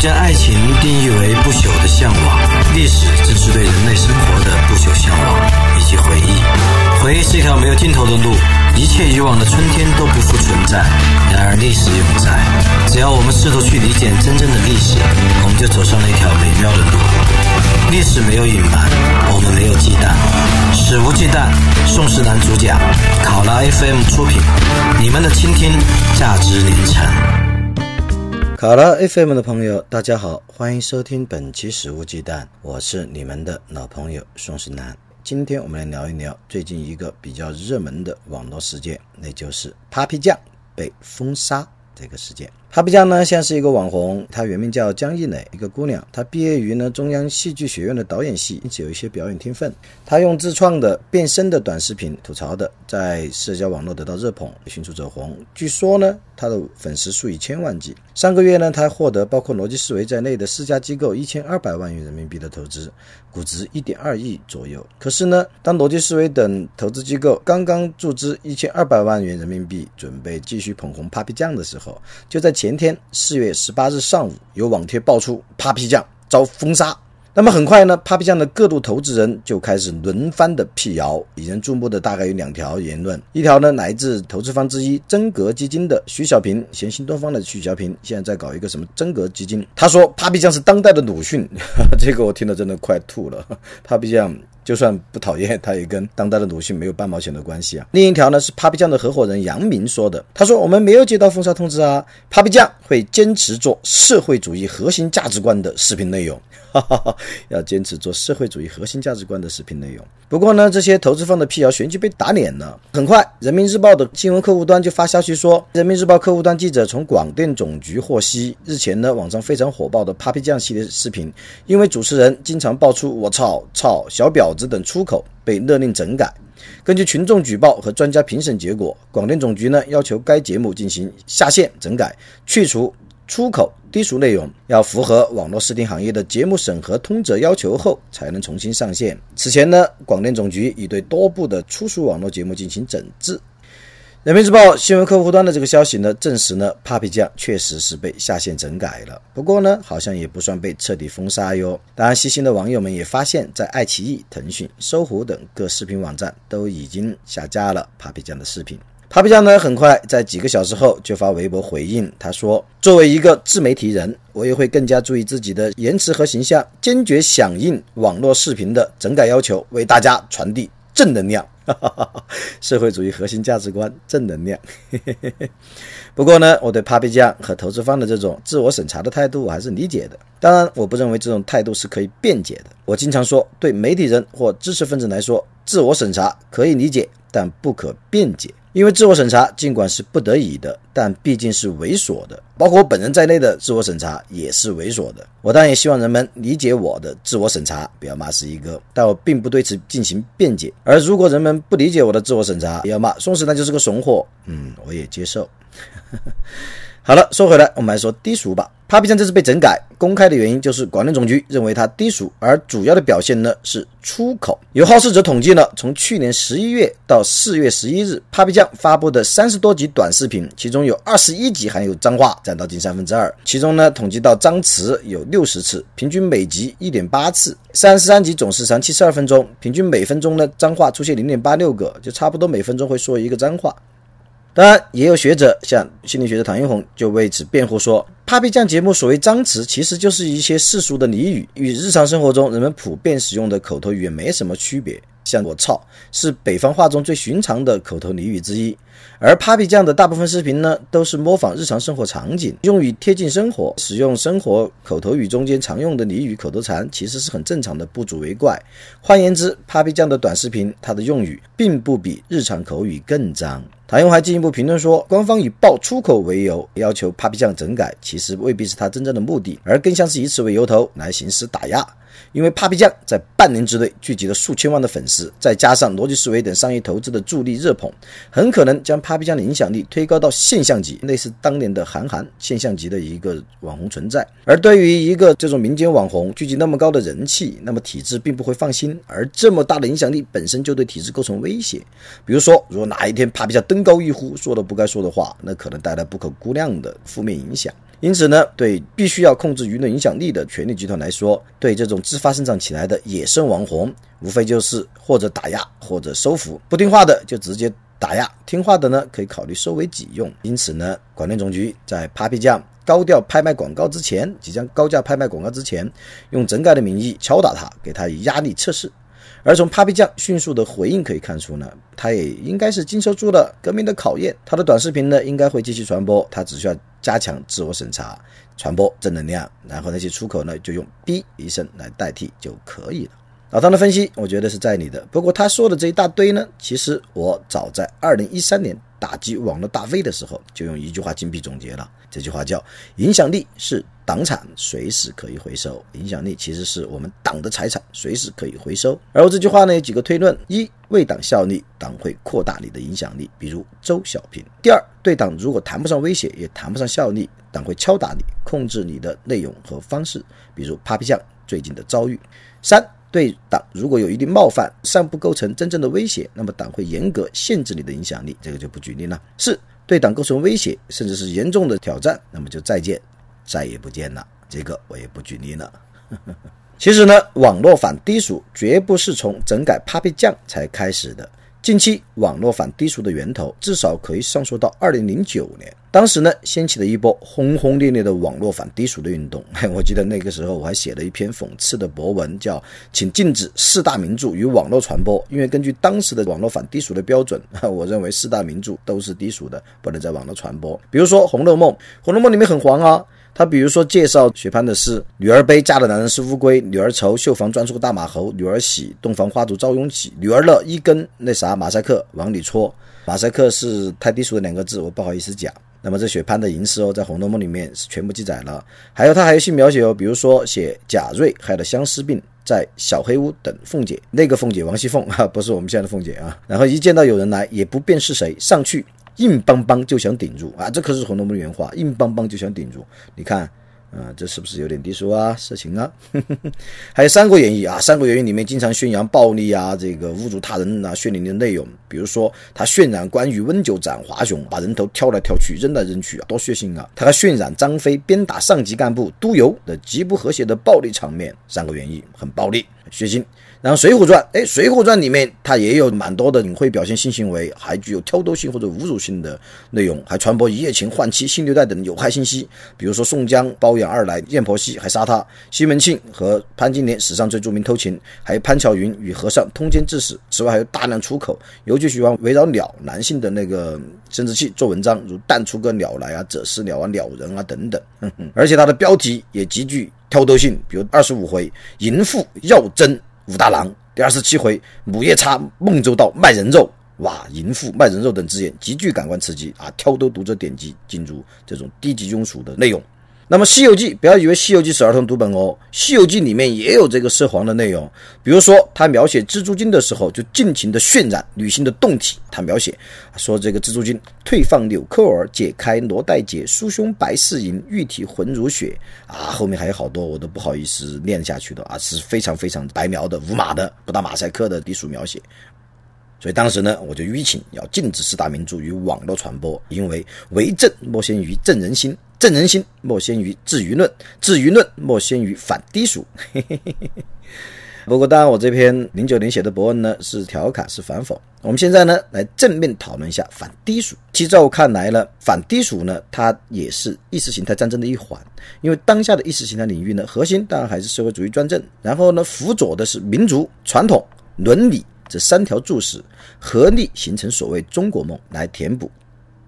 将爱情定义为不朽的向往，历史正是对人类生活的不朽向往以及回忆。回忆是一条没有尽头的路，一切以往的春天都不复存在。然而历史永在，只要我们试图去理解真正的历史，我们就走上了一条美妙的路。历史没有隐瞒，我们没有忌惮，史无忌惮。宋氏男主讲，考拉 FM 出品，你们的倾听价值连城。卡拉 FM 的朋友，大家好，欢迎收听本期《食物鸡蛋》，我是你们的老朋友宋世南。今天我们来聊一聊最近一个比较热门的网络事件，那就是 Papi 酱被封杀这个事件。Papi 酱呢，像是一个网红，她原名叫江一磊，一个姑娘。她毕业于呢中央戏剧学院的导演系，因此有一些表演天分。她用自创的变身的短视频吐槽的，在社交网络得到热捧，迅速走红。据说呢，她的粉丝数以千万计。上个月呢，她获得包括逻辑思维在内的四家机构一千二百万元人民币的投资，估值一点二亿左右。可是呢，当逻辑思维等投资机构刚刚注资一千二百万元人民币，准备继续捧红 Papi 酱的时候，就在前天四月十八日上午，有网帖爆出 Papi 酱遭封杀。那么很快呢，Papi 酱的各路投资人就开始轮番的辟谣，引人注目的大概有两条言论。一条呢来自投资方之一真格基金的徐小平，前新东方的徐小平，现在在搞一个什么真格基金。他说 Papi 酱是当代的鲁迅，这个我听了真的快吐了。Papi 酱。就算不讨厌，他也跟当代的鲁迅没有半毛钱的关系啊。另一条呢是 Papi 酱的合伙人杨明说的，他说我们没有接到封杀通知啊，Papi 酱会坚持做社会主义核心价值观的视频内容，哈哈哈，要坚持做社会主义核心价值观的视频内容。不过呢，这些投资方的辟谣旋即被打脸了。很快，人民日报的新闻客户端就发消息说，人民日报客户端记者从广电总局获悉，日前呢网上非常火爆的 Papi 酱系列视频，因为主持人经常爆出“我操”“操”“小稿子”等出口，被勒令整改。根据群众举报和专家评审结果，广电总局呢要求该节目进行下线整改，去除。出口低俗内容要符合网络视听行业的节目审核通则要求后，才能重新上线。此前呢，广电总局已对多部的粗俗网络节目进行整治。人民日报新闻客户端的这个消息呢，证实呢，Papi 酱确实是被下线整改了。不过呢，好像也不算被彻底封杀哟。当然，细心的网友们也发现，在爱奇艺、腾讯、搜狐等各视频网站都已经下架了 Papi 酱的视频。Papi 酱呢，很快在几个小时后就发微博回应，他说：“作为一个自媒体人，我也会更加注意自己的言辞和形象，坚决响应网络视频的整改要求，为大家传递正能量。社会主义核心价值观，正能量。不过呢，我对 Papi 酱和投资方的这种自我审查的态度，我还是理解的。当然，我不认为这种态度是可以辩解的。我经常说，对媒体人或知识分子来说，自我审查可以理解，但不可辩解。”因为自我审查尽管是不得已的，但毕竟是猥琐的。包括我本人在内的自我审查也是猥琐的。我当然也希望人们理解我的自我审查，不要骂十一哥。但我并不对此进行辩解。而如果人们不理解我的自我审查，要骂宋时那就是个怂货，嗯，我也接受。好了，说回来，我们来说低俗吧。Papi 酱这次被整改，公开的原因就是广电总局认为它低俗，而主要的表现呢是出口。有好事者统计了，从去年十一月到四月十一日，Papi 酱发布的三十多集短视频，其中有二十一集含有脏话，占到近三分之二。其中呢，统计到脏词有六十次，平均每集一点八次。三十三集总时长七十二分钟，平均每分钟呢脏话出现零点八六个，就差不多每分钟会说一个脏话。当然，也有学者像心理学的唐英红就为此辩护说，Papi 酱节目所谓脏词，其实就是一些世俗的俚语，与日常生活中人们普遍使用的口头语言没什么区别。像我操，是北方话中最寻常的口头俚语之一。而 Papi 酱的大部分视频呢，都是模仿日常生活场景，用语贴近生活，使用生活口头语中间常用的俚语、口头禅，其实是很正常的，不足为怪。换言之，Papi 酱的短视频，它的用语并不比日常口语更脏。唐勇还进一步评论说，官方以爆出口为由要求 Papi 酱整改，其实未必是他真正的目的，而更像是以此为由头来行使打压。因为 Papi 酱在半年之内聚集了数千万的粉丝，再加上逻辑思维等商业投资的助力热捧，很可能将 Papi 酱的影响力推高到现象级，类似当年的韩寒现象级的一个网红存在。而对于一个这种民间网红聚集那么高的人气，那么体制并不会放心。而这么大的影响力本身就对体制构成威胁。比如说，如果哪一天 Papi 酱登高一呼，说了不该说的话，那可能带来不可估量的负面影响。因此呢，对必须要控制舆论影响力的权力集团来说，对这种自发生长起来的野生网红，无非就是或者打压或者收服，不听话的就直接打压，听话的呢可以考虑收为己用。因此呢，广电总局在 Papi 酱高调拍卖广告之前，即将高价拍卖广告之前，用整改的名义敲打他，给他以压力测试。而从 Papi 酱迅速的回应可以看出呢，他也应该是经受住了革命的考验。他的短视频呢，应该会继续传播，他只需要加强自我审查，传播正能量，然后那些出口呢，就用“哔”一声来代替就可以了。老汤的分析，我觉得是在理的。不过他说的这一大堆呢，其实我早在二零一三年打击网络大 V 的时候，就用一句话精辟总结了。这句话叫“影响力是党产，随时可以回收”。影响力其实是我们党的财产，随时可以回收。而我这句话呢，有几个推论：一，为党效力，党会扩大你的影响力，比如周小平；第二，对党如果谈不上威胁，也谈不上效力，党会敲打你，控制你的内容和方式，比如 Papi 酱最近的遭遇；三，对党如果有一定冒犯，尚不构成真正的威胁，那么党会严格限制你的影响力，这个就不举例了。四。对党构成威胁，甚至是严重的挑战，那么就再见，再也不见了。这个我也不举例了。其实呢，网络反低俗绝不是从整改 Papi 酱才开始的。近期网络反低俗的源头，至少可以上溯到二零零九年。当时呢，掀起了一波轰轰烈烈的网络反低俗的运动。我记得那个时候，我还写了一篇讽刺的博文，叫《请禁止四大名著与网络传播》。因为根据当时的网络反低俗的标准，我认为四大名著都是低俗的，不能在网络传播。比如说《红楼梦》，《红楼梦》里面很黄啊。他比如说介绍薛蟠的是：女儿悲，嫁的男人是乌龟；女儿愁，绣房钻出个大马猴；女儿喜，洞房花烛朝拥挤；女儿乐，一根那啥马赛克往里戳。马赛克是太低俗的两个字，我不好意思讲。那么这薛蟠的吟诗哦，在《红楼梦》里面是全部记载了。还有他还有性描写哦，比如说写贾瑞害了相思病，在小黑屋等凤姐，那个凤姐王熙凤哈，不是我们现在的凤姐啊。然后一见到有人来，也不辨是谁，上去。硬邦邦就想顶住啊！这可是《红楼梦》原话，硬邦邦就想顶住。你看，啊，这是不是有点低俗啊？色情啊？还有《三国演义》啊，《三国演义》里面经常宣扬暴力啊，这个侮辱他人啊，血淋淋的内容。比如说，他渲染关羽温酒斩华雄，把人头挑来挑去，扔来扔去啊，多血腥啊！他还渲染张飞鞭打上级干部督邮的极不和谐的暴力场面，《三国演义》很暴力、血腥。然后《水浒传》，哎，《水浒传》里面它也有蛮多的隐晦表现性行为，还具有挑逗性或者侮辱性的内容，还传播一夜情、换妻、性虐待等有害信息。比如说宋江包养二来燕婆惜，还杀他；西门庆和潘金莲史上最著名偷情，还有潘巧云与和尚通奸致死。此外还有大量出口，尤其喜欢围绕鸟男性的那个生殖器做文章，如淡出个鸟来啊、者是鸟啊、鸟人啊等等。而且它的标题也极具挑逗性，比如二十五回淫妇要真。武大郎第二十七回，母夜叉孟州道卖人肉，哇，淫妇卖人肉等字眼极具感官刺激啊，挑逗读者点击进入这种低级庸俗的内容。那么《西游记》，不要以为《西游记》是儿童读本哦，《西游记》里面也有这个涉黄的内容。比如说，他描写蜘蛛精的时候，就尽情的渲染女性的胴体。他描写说，这个蜘蛛精退放纽扣儿，解开罗带结，酥胸白似银，玉体浑如雪啊。后面还有好多，我都不好意思念下去的啊，是非常非常白描的、无码的、不打马赛克的低俗描写。所以当时呢，我就吁请要禁止四大名著与网络传播，因为为政莫先于正人心。正人心莫先于治舆论，治舆论莫先于反低俗。不过，当然，我这篇零九年写的博文呢，是调侃，是反讽。我们现在呢，来正面讨论一下反低俗。其实，在我看来呢，反低俗呢，它也是意识形态战争的一环。因为当下的意识形态领域呢，核心当然还是社会主义专政，然后呢，辅佐的是民族传统、伦理这三条柱石，合力形成所谓中国梦，来填补。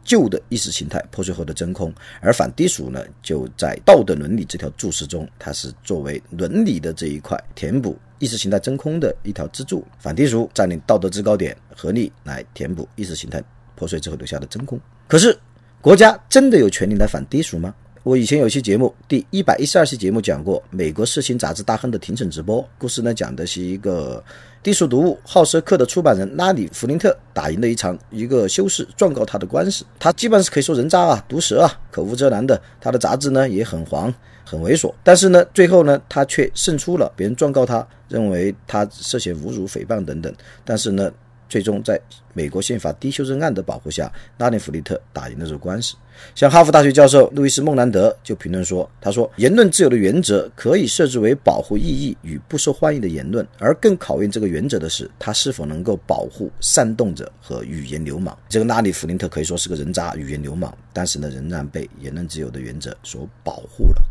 旧的意识形态破碎后的真空，而反低俗呢，就在道德伦理这条柱石中，它是作为伦理的这一块填补意识形态真空的一条支柱。反低俗占领道德制高点，合力来填补意识形态破碎之后留下的真空。可是，国家真的有权利来反低俗吗？我以前有期节目，第一百一十二期节目讲过美国色情杂志大亨的庭审直播故事呢，讲的是一个低俗读物《好色客》的出版人拉里·弗林特打赢了一场一个修士状告他的官司。他基本上是可以说人渣啊、毒舌啊、口无遮拦的。他的杂志呢也很黄、很猥琐，但是呢，最后呢，他却胜出了。别人状告他，认为他涉嫌侮辱、诽谤等等，但是呢。最终在美国宪法第一修正案的保护下，拉里·弗利特打赢了这个官司。像哈佛大学教授路易斯·孟兰德就评论说：“他说，言论自由的原则可以设置为保护异议与不受欢迎的言论，而更考验这个原则的是，他是否能够保护煽动者和语言流氓。这个拉里·弗林特可以说是个人渣、语言流氓，但是呢，仍然被言论自由的原则所保护了。”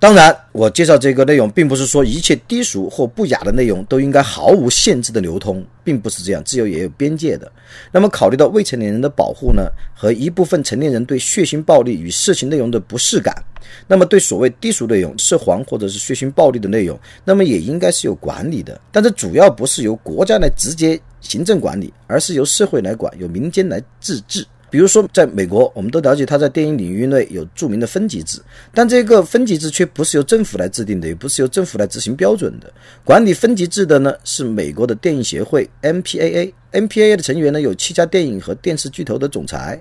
当然，我介绍这个内容，并不是说一切低俗或不雅的内容都应该毫无限制的流通，并不是这样，自由也有边界的。那么，考虑到未成年人的保护呢，和一部分成年人对血腥暴力与色情内容的不适感，那么对所谓低俗内容、涉黄或者是血腥暴力的内容，那么也应该是有管理的。但这主要不是由国家来直接行政管理，而是由社会来管，由民间来自治。比如说，在美国，我们都了解它在电影领域内有著名的分级制，但这个分级制却不是由政府来制定的，也不是由政府来执行标准的。管理分级制的呢是美国的电影协会 MPAA，MPAA 的成员呢有七家电影和电视巨头的总裁。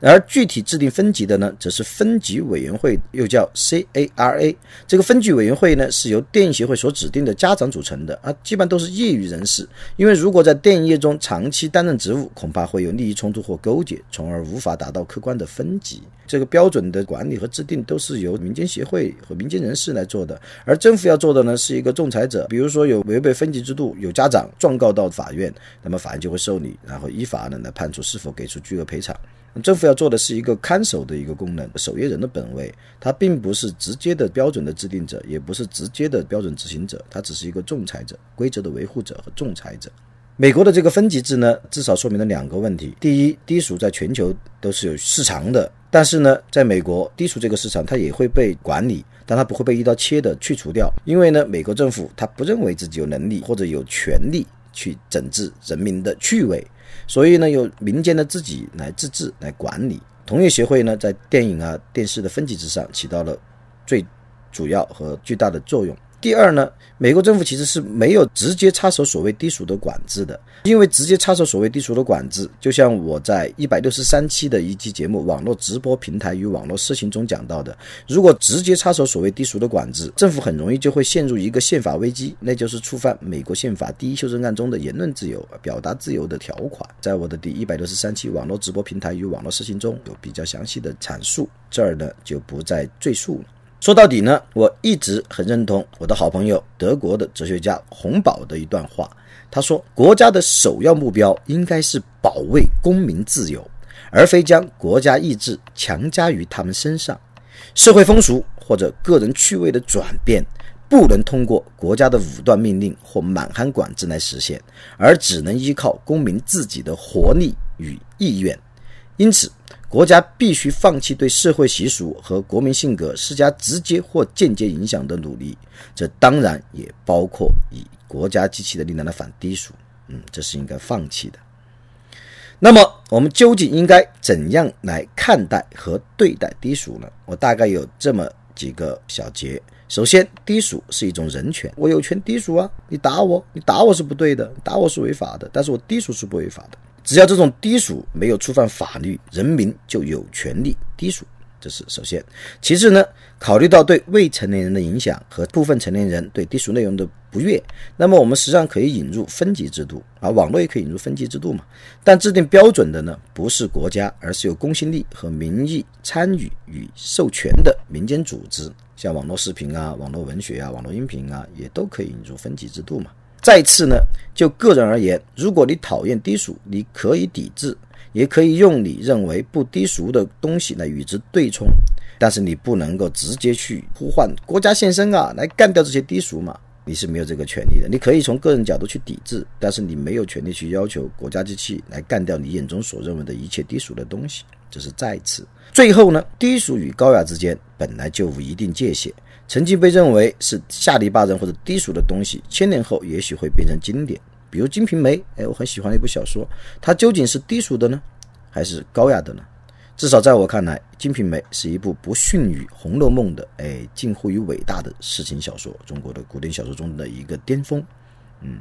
而具体制定分级的呢，则是分级委员会，又叫 CARA。这个分级委员会呢，是由电影协会所指定的家长组成的啊，基本都是业余人士。因为如果在电影业中长期担任职务，恐怕会有利益冲突或勾结，从而无法达到客观的分级。这个标准的管理和制定都是由民间协会和民间人士来做的，而政府要做的呢，是一个仲裁者。比如说有违背分级制度，有家长状告到法院，那么法院就会受理，然后依法呢来判处是否给出巨额赔偿。政府要做的是一个看守的一个功能，守夜人的本位，它并不是直接的标准的制定者，也不是直接的标准执行者，它只是一个仲裁者、规则的维护者和仲裁者。美国的这个分级制呢，至少说明了两个问题：第一，低俗在全球都是有市场的，但是呢，在美国低俗这个市场它也会被管理，但它不会被一刀切的去除掉，因为呢，美国政府它不认为自己有能力或者有权利去整治人民的趣味。所以呢，由民间的自己来自治、来管理。同业协会呢，在电影啊、电视的分级之上起到了最主要和巨大的作用。第二呢，美国政府其实是没有直接插手所谓低俗的管制的，因为直接插手所谓低俗的管制，就像我在一百六十三期的一期节目《网络直播平台与网络事情》中讲到的，如果直接插手所谓低俗的管制，政府很容易就会陷入一个宪法危机，那就是触犯美国宪法第一修正案中的言论自由、表达自由的条款。在我的第一百六十三期《网络直播平台与网络事情》中有比较详细的阐述，这儿呢就不再赘述了。说到底呢，我一直很认同我的好朋友德国的哲学家洪堡的一段话。他说：“国家的首要目标应该是保卫公民自由，而非将国家意志强加于他们身上。社会风俗或者个人趣味的转变，不能通过国家的武断命令或满汉管制来实现，而只能依靠公民自己的活力与意愿。因此。”国家必须放弃对社会习俗和国民性格施加直接或间接影响的努力，这当然也包括以国家机器的力量来反低俗。嗯，这是应该放弃的。那么，我们究竟应该怎样来看待和对待低俗呢？我大概有这么几个小节。首先，低俗是一种人权，我有权低俗啊！你打我，你打我是不对的，打我是违法的，但是我低俗是不违法的。只要这种低俗没有触犯法律，人民就有权利低俗。这是首先。其次呢，考虑到对未成年人的影响和部分成年人对低俗内容的不悦，那么我们实际上可以引入分级制度啊，网络也可以引入分级制度嘛。但制定标准的呢，不是国家，而是有公信力和民意参与与授权的民间组织，像网络视频啊、网络文学啊、网络音频啊，也都可以引入分级制度嘛。再次呢，就个人而言，如果你讨厌低俗，你可以抵制，也可以用你认为不低俗的东西来与之对冲，但是你不能够直接去呼唤国家现身啊，来干掉这些低俗嘛，你是没有这个权利的。你可以从个人角度去抵制，但是你没有权利去要求国家机器来干掉你眼中所认为的一切低俗的东西。这是再次。最后呢，低俗与高雅之间本来就无一定界限。曾经被认为是下里巴人或者低俗的东西，千年后也许会变成经典。比如《金瓶梅》，哎，我很喜欢的一部小说，它究竟是低俗的呢，还是高雅的呢？至少在我看来，《金瓶梅》是一部不逊于《红楼梦》的，哎，近乎于伟大的世情小说，中国的古典小说中的一个巅峰。嗯，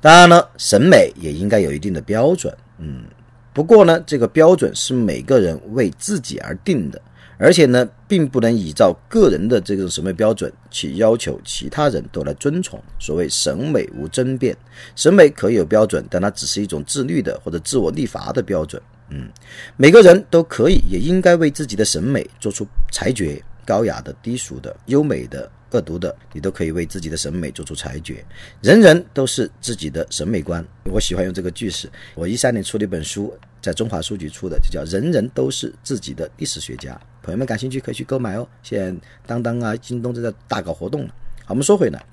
当然了，审美也应该有一定的标准。嗯，不过呢，这个标准是每个人为自己而定的。而且呢，并不能依照个人的这种审美标准去要求其他人都来遵从。所谓审美无争辩，审美可以有标准，但它只是一种自律的或者自我立法的标准。嗯，每个人都可以也应该为自己的审美做出裁决，高雅的、低俗的、优美的。恶毒的，你都可以为自己的审美做出裁决。人人都是自己的审美观。我喜欢用这个句式。我一三年出了一本书，在中华书局出的，就叫《人人都是自己的历史学家》。朋友们感兴趣可以去购买哦。现在当当啊、京东正在大搞活动了。好，我们说回来，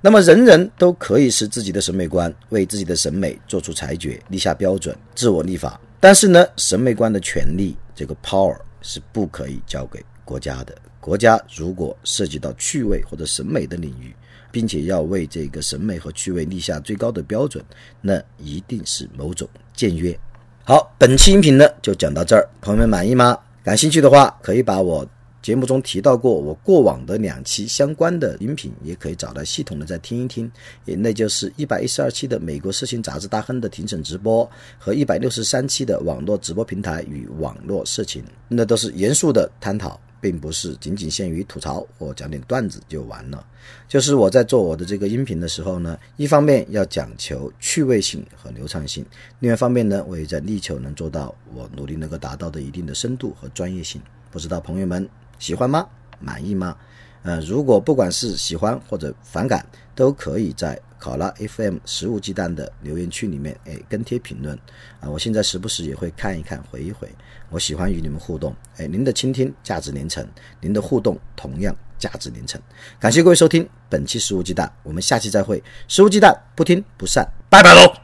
那么人人都可以是自己的审美观，为自己的审美做出裁决，立下标准，自我立法。但是呢，审美观的权利，这个 power 是不可以交给国家的。国家如果涉及到趣味或者审美的领域，并且要为这个审美和趣味立下最高的标准，那一定是某种僭越。好，本期音频呢就讲到这儿，朋友们满意吗？感兴趣的话，可以把我节目中提到过我过往的两期相关的音频，也可以找到系统的再听一听，也那就是一百一十二期的美国色情杂志大亨的庭审直播和一百六十三期的网络直播平台与网络色情，那都是严肃的探讨。并不是仅仅限于吐槽或讲点段子就完了，就是我在做我的这个音频的时候呢，一方面要讲求趣味性和流畅性，另外一方面呢，我也在力求能做到我努力能够达到的一定的深度和专业性。不知道朋友们喜欢吗？满意吗？呃，如果不管是喜欢或者反感，都可以在考拉 FM 食物鸡蛋的留言区里面哎跟帖评论啊，我现在时不时也会看一看回一回。我喜欢与你们互动，哎，您的倾听价值连城，您的互动同样价值连城。感谢各位收听本期食物鸡蛋，我们下期再会。食物鸡蛋不听不散，拜拜喽。